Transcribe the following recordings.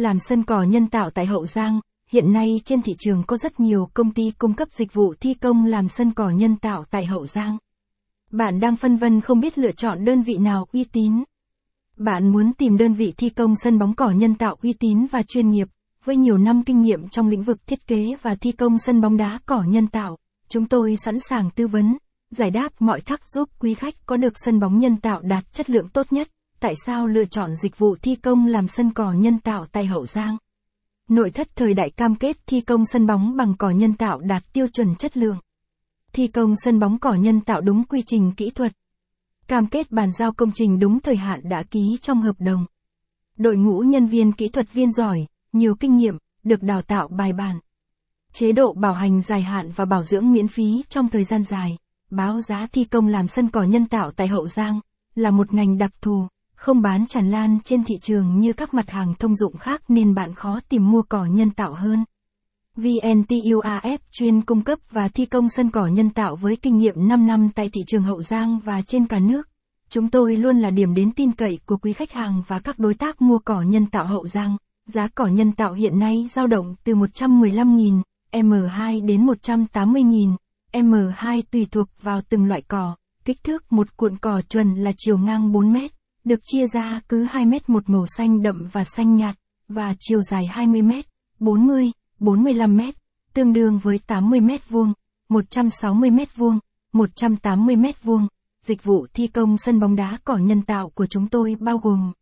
làm sân cỏ nhân tạo tại Hậu Giang. Hiện nay trên thị trường có rất nhiều công ty cung cấp dịch vụ thi công làm sân cỏ nhân tạo tại Hậu Giang. Bạn đang phân vân không biết lựa chọn đơn vị nào uy tín. Bạn muốn tìm đơn vị thi công sân bóng cỏ nhân tạo uy tín và chuyên nghiệp, với nhiều năm kinh nghiệm trong lĩnh vực thiết kế và thi công sân bóng đá cỏ nhân tạo. Chúng tôi sẵn sàng tư vấn, giải đáp mọi thắc giúp quý khách có được sân bóng nhân tạo đạt chất lượng tốt nhất. Tại sao lựa chọn dịch vụ thi công làm sân cỏ nhân tạo tại Hậu Giang? Nội thất thời đại cam kết thi công sân bóng bằng cỏ nhân tạo đạt tiêu chuẩn chất lượng. Thi công sân bóng cỏ nhân tạo đúng quy trình kỹ thuật. Cam kết bàn giao công trình đúng thời hạn đã ký trong hợp đồng. Đội ngũ nhân viên kỹ thuật viên giỏi, nhiều kinh nghiệm, được đào tạo bài bản. Chế độ bảo hành dài hạn và bảo dưỡng miễn phí trong thời gian dài. Báo giá thi công làm sân cỏ nhân tạo tại Hậu Giang là một ngành đặc thù, không bán tràn lan trên thị trường như các mặt hàng thông dụng khác nên bạn khó tìm mua cỏ nhân tạo hơn. VNTUAF chuyên cung cấp và thi công sân cỏ nhân tạo với kinh nghiệm 5 năm tại thị trường Hậu Giang và trên cả nước. Chúng tôi luôn là điểm đến tin cậy của quý khách hàng và các đối tác mua cỏ nhân tạo Hậu Giang. Giá cỏ nhân tạo hiện nay dao động từ 115.000 M2 đến 180.000 M2 tùy thuộc vào từng loại cỏ. Kích thước một cuộn cỏ chuẩn là chiều ngang 4 mét, được chia ra cứ 2 mét một màu xanh đậm và xanh nhạt, và chiều dài 20 mét, 40, 45 mét, tương đương với 80 mét vuông, 160 mét vuông, 180 mét vuông. Dịch vụ thi công sân bóng đá cỏ nhân tạo của chúng tôi bao gồm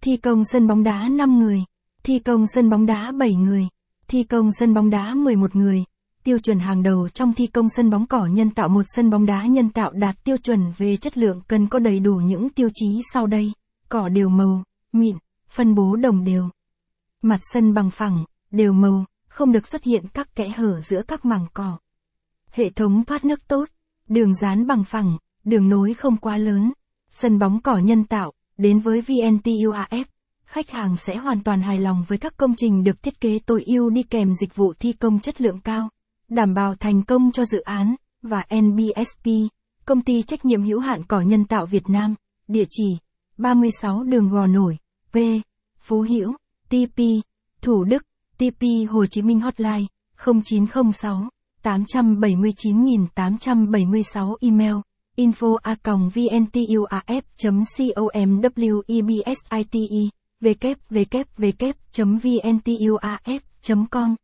thi công sân bóng đá 5 người, thi công sân bóng đá 7 người, thi công sân bóng đá 11 người. Tiêu chuẩn hàng đầu trong thi công sân bóng cỏ nhân tạo một sân bóng đá nhân tạo đạt tiêu chuẩn về chất lượng cần có đầy đủ những tiêu chí sau đây. Cỏ đều màu, mịn, phân bố đồng đều. Mặt sân bằng phẳng, đều màu, không được xuất hiện các kẽ hở giữa các mảng cỏ. Hệ thống thoát nước tốt, đường dán bằng phẳng, đường nối không quá lớn. Sân bóng cỏ nhân tạo, đến với VNTUAF, khách hàng sẽ hoàn toàn hài lòng với các công trình được thiết kế tối ưu đi kèm dịch vụ thi công chất lượng cao, đảm bảo thành công cho dự án, và NBSP, công ty trách nhiệm hữu hạn cỏ nhân tạo Việt Nam, địa chỉ 36 đường Gò Nổi, P, Phú Hữu, TP, Thủ Đức, TP Hồ Chí Minh Hotline 0906 879.876 email info a vntuaf.comwebsite www.vntuaf.com